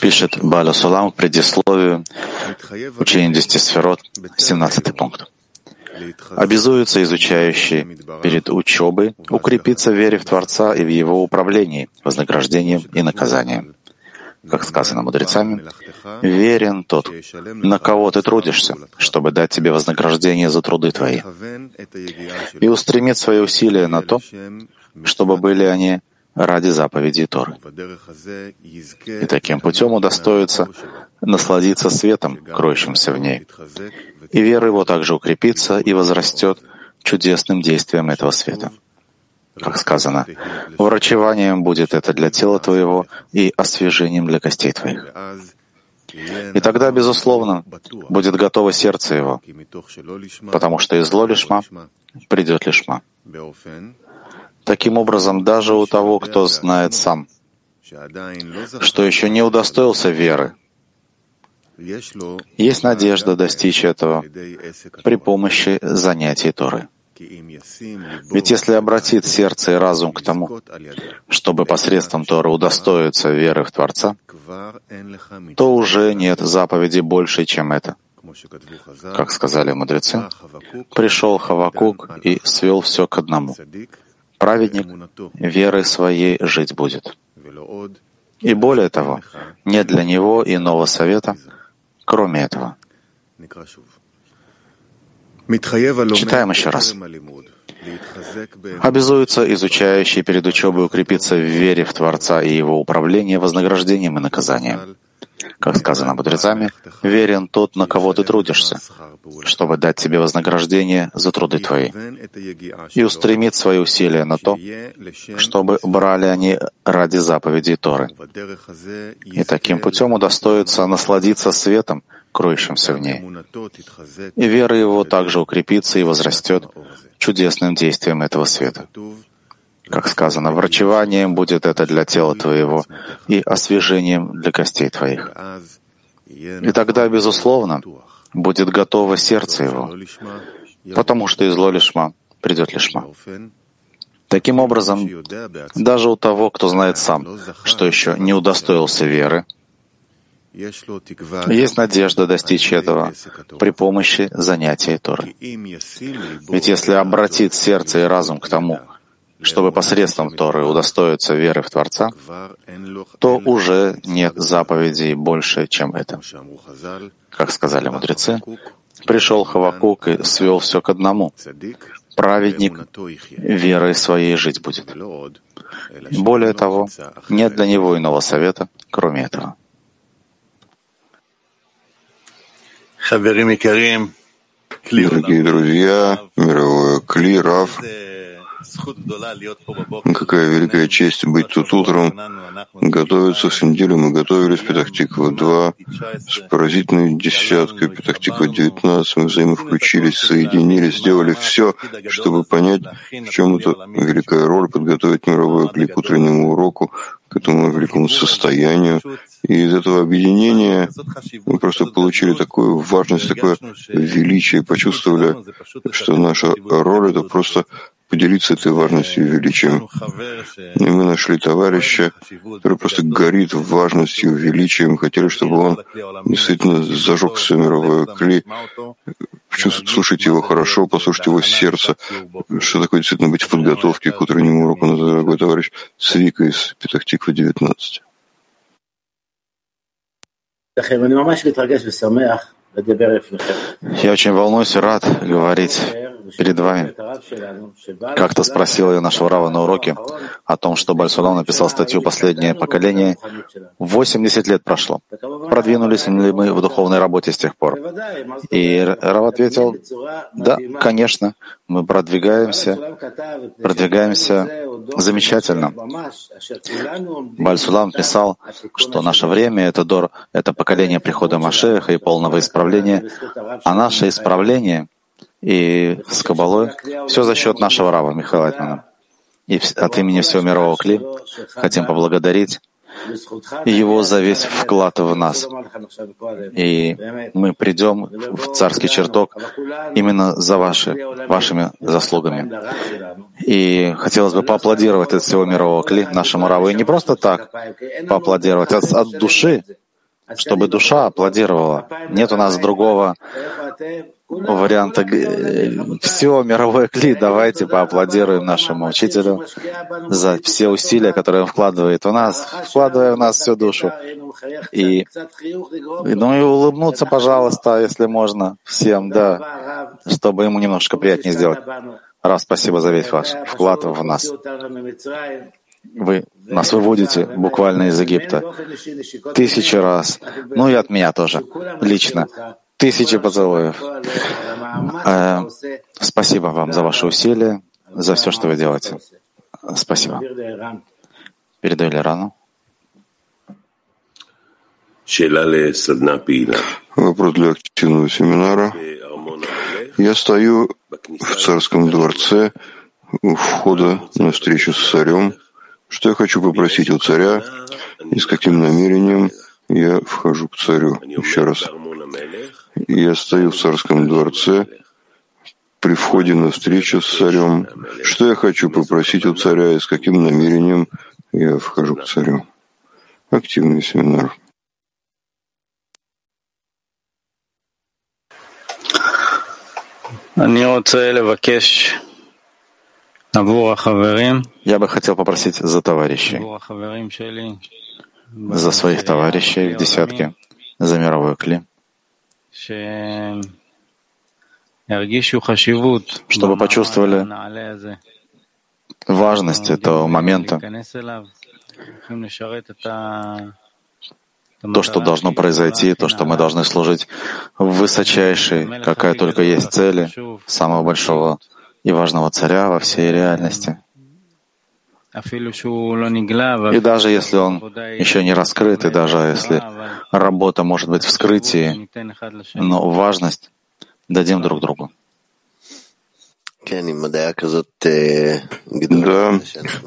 Пишет Баля Сулам в предисловию учения десяти сферот, 17 пункт. Обязуется изучающий перед учебой укрепиться в вере в Творца и в Его управлении, вознаграждением и наказанием. Как сказано мудрецами, верен тот, на кого ты трудишься, чтобы дать тебе вознаграждение за труды твои, и устремит свои усилия на то, чтобы были они ради заповедей Торы. И таким путем удостоится насладиться светом, кроющимся в ней. И вера его также укрепится и возрастет чудесным действием этого света. Как сказано, врачеванием будет это для тела твоего и освежением для костей твоих. И тогда, безусловно, будет готово сердце его, потому что из зло лишма придет лишма. Таким образом, даже у того, кто знает сам, что еще не удостоился веры, есть надежда достичь этого при помощи занятий Торы. Ведь если обратит сердце и разум к тому, чтобы посредством Торы удостоиться веры в Творца, то уже нет заповеди больше, чем это. Как сказали мудрецы, пришел Хавакук и свел все к одному — праведник верой своей жить будет. И более того, нет для него иного совета, кроме этого. Читаем еще раз. Обязуется изучающий перед учебой укрепиться в вере в Творца и его управление вознаграждением и наказанием. Как сказано мудрецами, верен тот, на кого ты трудишься, чтобы дать тебе вознаграждение за труды твои, и устремит свои усилия на то, чтобы брали они ради заповедей Торы. И таким путем удостоится насладиться светом, кроющимся в ней. И вера его также укрепится и возрастет чудесным действием этого света. Как сказано, врачеванием будет это для тела твоего и освежением для костей твоих. И тогда, безусловно, будет готово сердце его, потому что из зло лишма придет лишма. Таким образом, даже у того, кто знает сам, что еще не удостоился веры, есть надежда достичь этого при помощи занятия Торы. Ведь если обратить сердце и разум к тому, чтобы посредством Торы удостоиться веры в Творца, то уже нет заповедей больше, чем это. Как сказали мудрецы, пришел Хавакук и свел все к одному. Праведник верой своей жить будет. Более того, нет для него иного совета, кроме этого. Дорогие друзья, мировое Кли, Рав, Какая великая честь быть тут утром, готовиться всю неделю. Мы готовились Петахтиква 2 с поразительной десяткой Петахтиква 19. Мы взаимовключились, соединились, сделали все, чтобы понять, в чем эта великая роль, подготовить мировой кли к утреннему уроку, к этому великому состоянию. И из этого объединения мы просто получили такую важность, такое величие, почувствовали, что наша роль — это просто поделиться этой важностью и величием. И мы нашли товарища, который просто горит важностью, величием. Хотели, чтобы он действительно зажег все мировое кли. Слушайте его хорошо, послушайте его сердце. Что такое действительно быть в подготовке к утреннему уроку, дорогой товарищ Свика из Петахтиква 19. Я очень волнуюсь и рад говорить перед вами. Как-то спросил я нашего Рава на уроке о том, что Бальсулам написал статью «Последнее поколение». 80 лет прошло. Продвинулись ли мы в духовной работе с тех пор? И Рав ответил, да, конечно, мы продвигаемся, продвигаемся замечательно. Бальсулам писал, что наше время — это дор, это поколение прихода Машеха и полного исправления, а наше исправление — и с Кабалой. Все за счет нашего Рава Михаила Айтмана. И от имени всего мирового Кли хотим поблагодарить его за весь вклад в нас. И мы придем в царский чертог именно за ваши, вашими заслугами. И хотелось бы поаплодировать от всего мирового кли нашему Раву. И не просто так поаплодировать, а от души, чтобы душа аплодировала. Нет у нас другого варианта все мировое кли, давайте поаплодируем нашему учителю за все усилия, которые он вкладывает в нас, вкладывая в нас всю душу. И, ну и улыбнуться, пожалуйста, если можно, всем, да, чтобы ему немножко приятнее сделать. Раз, спасибо за весь ваш вклад в нас. Вы нас выводите буквально из Египта тысячи раз. Ну и от меня тоже, лично тысячи поцелуев. Э, спасибо вам за ваши усилия, за все, что вы делаете. Спасибо. Передаю Лирану. Вопрос для активного семинара. Я стою в царском дворце у входа на встречу с царем. Что я хочу попросить у царя и с каким намерением я вхожу к царю? Еще раз. Я стою в царском дворце при входе на встречу с царем. Что я хочу попросить у царя и с каким намерением я вхожу к царю? Активный семинар. Я бы хотел попросить за товарищей, за своих товарищей в десятке, за мировой кли, чтобы почувствовали важность этого момента, то, что должно произойти, то, что мы должны служить высочайшей, какая только есть цели, самого большого и важного царя во всей реальности. И даже если он еще не раскрыт, и даже если работа может быть в скрытии, но важность дадим друг другу. Да,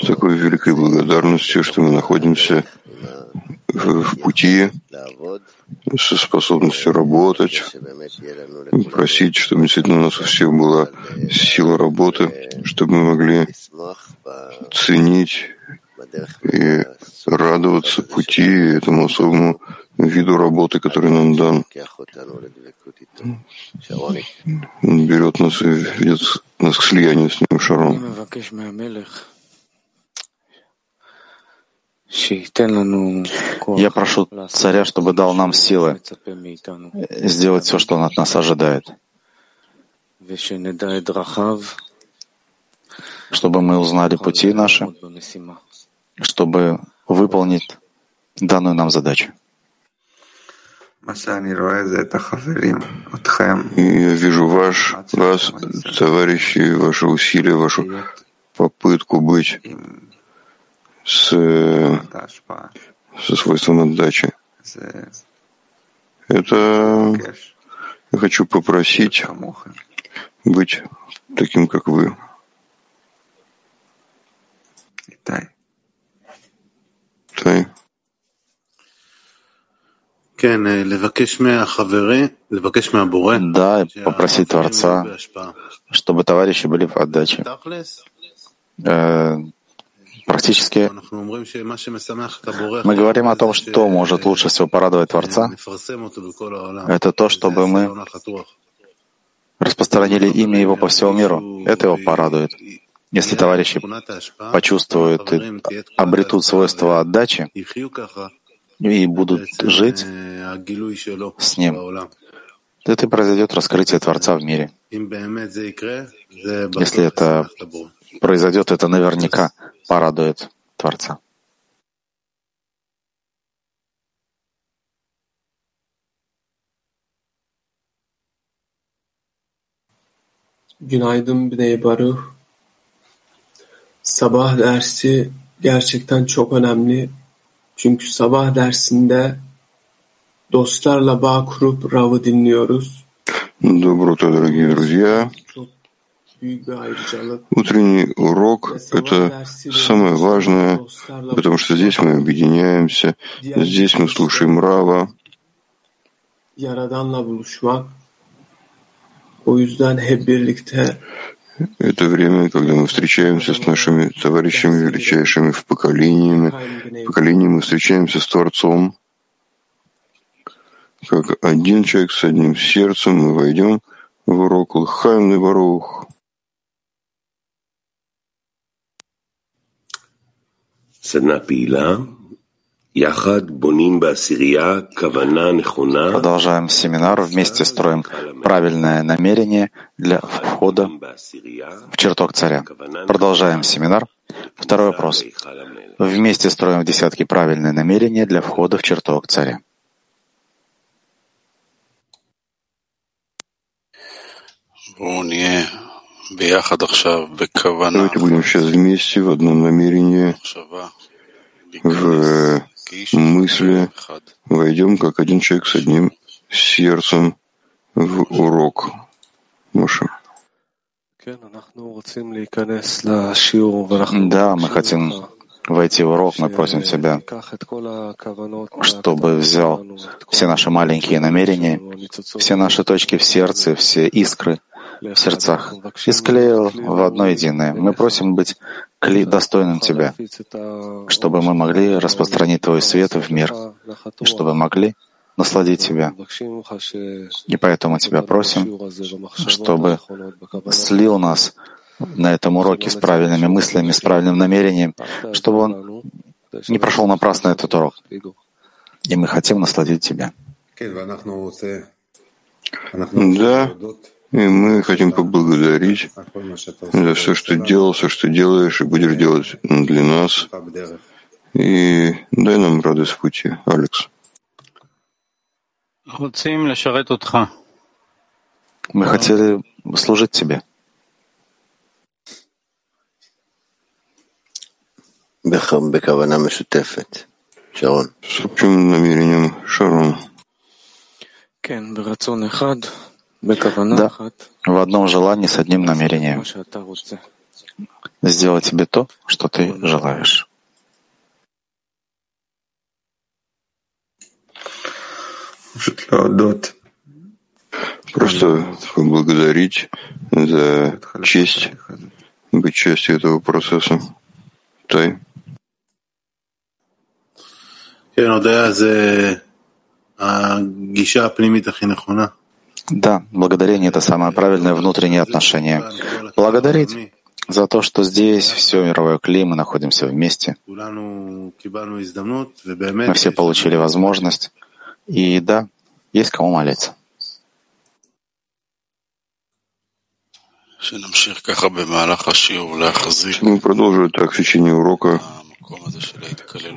с такой великой благодарностью, что мы находимся в пути со способностью работать, просить, чтобы действительно у нас у всех была сила работы, чтобы мы могли ценить и радоваться пути этому особому виду работы, который нам дан. Он берет нас и ведет нас к слиянию с ним шаром. Я прошу царя, чтобы дал нам силы сделать все, что он от нас ожидает, чтобы мы узнали пути наши, чтобы выполнить данную нам задачу. Я вижу ваш, вас, товарищи, ваши усилия, вашу попытку быть с, со свойством отдачи. Это я хочу попросить быть таким, как вы. Тай. Да, попросить Творца, чтобы товарищи были в отдаче. Практически мы говорим о том, что может лучше всего порадовать Творца. Это то, чтобы мы распространили имя Его по всему миру. Это Его порадует. Если товарищи почувствуют и обретут свойства отдачи и будут жить с Ним, это произойдет раскрытие Творца в мире. Если это произойдет, это наверняка порадует Творца. Günaydın Biney Baruch. Sabah dersi gerçekten çok önemli. Çünkü sabah dersinde dostlarla bağ kurup Rav'ı dinliyoruz. Доброе утро, дорогие друзья. Утренний урок — это самое важное, потому что здесь мы объединяемся, здесь мы слушаем Рава. Это время, когда мы встречаемся с нашими товарищами, величайшими в поколениями. В поколении мы встречаемся с Творцом. Как один человек с одним сердцем мы войдем в урок Лхайм Барух. Продолжаем семинар, вместе строим правильное намерение для входа в чертог царя. Продолжаем семинар. Второй вопрос. Вместе строим в десятки правильное намерение для входа в чертог царя. Давайте будем сейчас вместе в одном намерении, в мысли войдем как один человек с одним сердцем в урок. Маша. Да, мы хотим войти в урок, мы просим Тебя, чтобы взял все наши маленькие намерения, все наши точки в сердце, все искры в сердцах и склеил в одно единое. Мы просим быть достойным Тебя, чтобы мы могли распространить Твой свет в мир, и чтобы могли насладить Тебя. И поэтому Тебя просим, чтобы слил нас на этом уроке с правильными мыслями, с правильным намерением, чтобы он не прошел напрасно этот урок. И мы хотим насладить Тебя. Да, и мы хотим поблагодарить за все, что делал, все, что делаешь и будешь делать для нас. И дай нам радость в пути, Алекс. Мы хотели служить тебе. С общим намерением, Шарон. Да, в одном желании с одним намерением. Сделать тебе то, что ты желаешь. Просто поблагодарить за честь быть частью этого процесса. Тай. Да, благодарение — это самое правильное внутреннее отношение. Благодарить за то, что здесь все мировое кли, мы находимся вместе. Мы все получили возможность. И да, есть кому молиться. Мы продолжим так в течение урока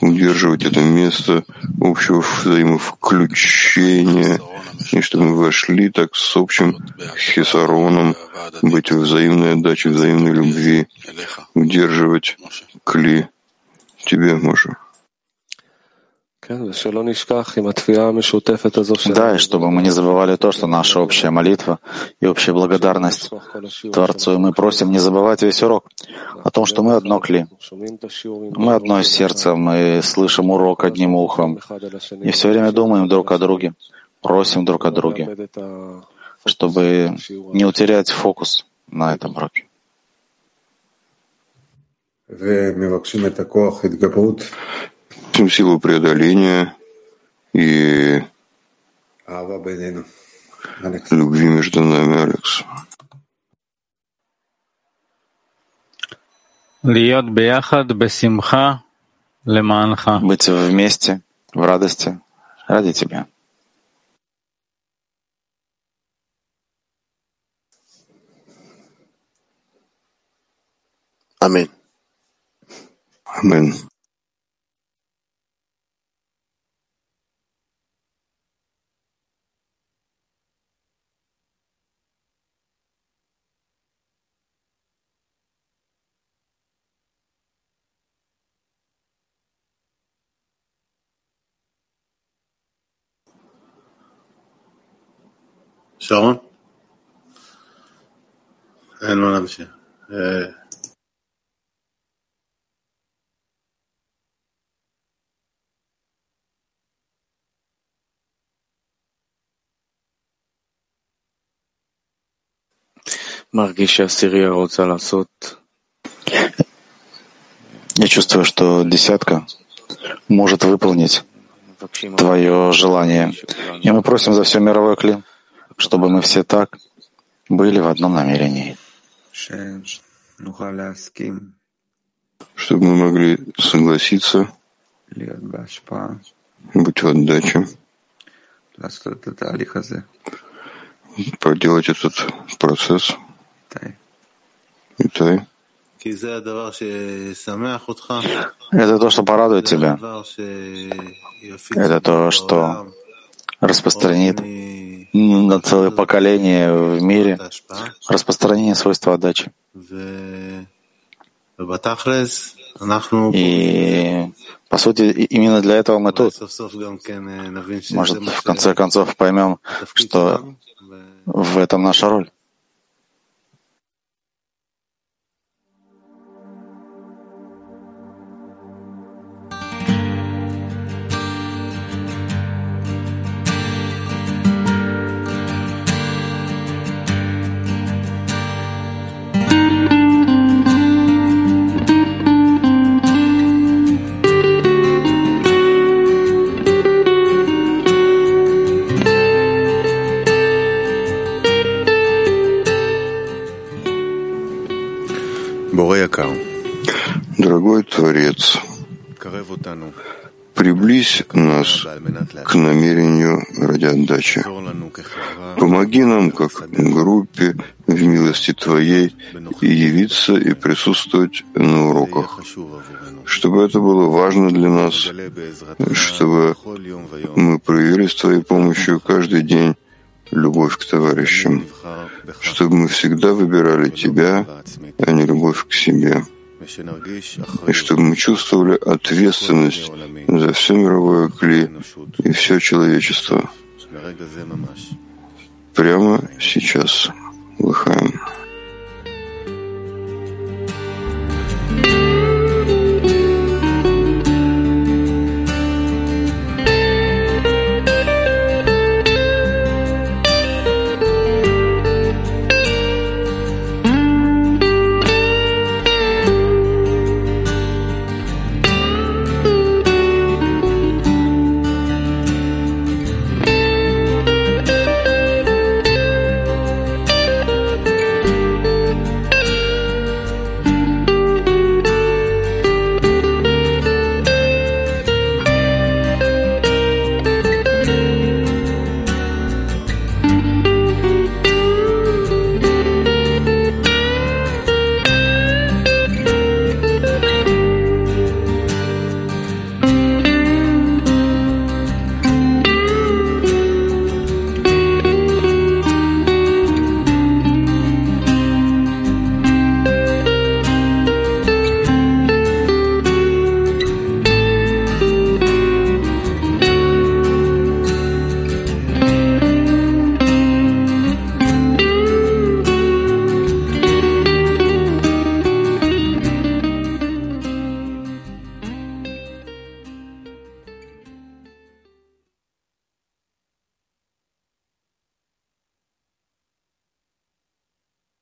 удерживать это место общего взаимовключения, и чтобы мы вошли так с общим хисароном, быть в взаимной отдаче, взаимной любви, удерживать кли тебе, Маша. Да, и чтобы мы не забывали то, что наша общая молитва и общая благодарность Творцу, и мы просим не забывать весь урок о том, что мы одно кли, мы одно сердце, мы слышим урок одним ухом, и все время думаем друг о друге, просим друг о друге, чтобы не утерять фокус на этом уроке. Просим силу преодоления и любви между нами, Алекс. Быть вместе, в радости, ради тебя. Аминь. Аминь. שרון? אין מה להמשיך. Я чувствую, что десятка может выполнить твое желание. И мы просим за все мировое клин чтобы мы все так были в одном намерении. Чтобы мы могли согласиться, быть в отдаче, проделать этот процесс. Итай. Это то, что порадует тебя. Это то, что распространит на целое поколение в мире распространение свойства отдачи. И, по сути, именно для этого мы тут. Может, в конце концов поймем, что в этом наша роль. Нас к намерению ради отдачи. Помоги нам, как группе, в милости Твоей, и явиться и присутствовать на уроках, чтобы это было важно для нас, чтобы мы проявили с Твоей помощью каждый день любовь к товарищам, чтобы мы всегда выбирали Тебя, а не любовь к себе, и чтобы мы чувствовали ответственность за все мировое кли и все человечество. Прямо сейчас. Лыхаем.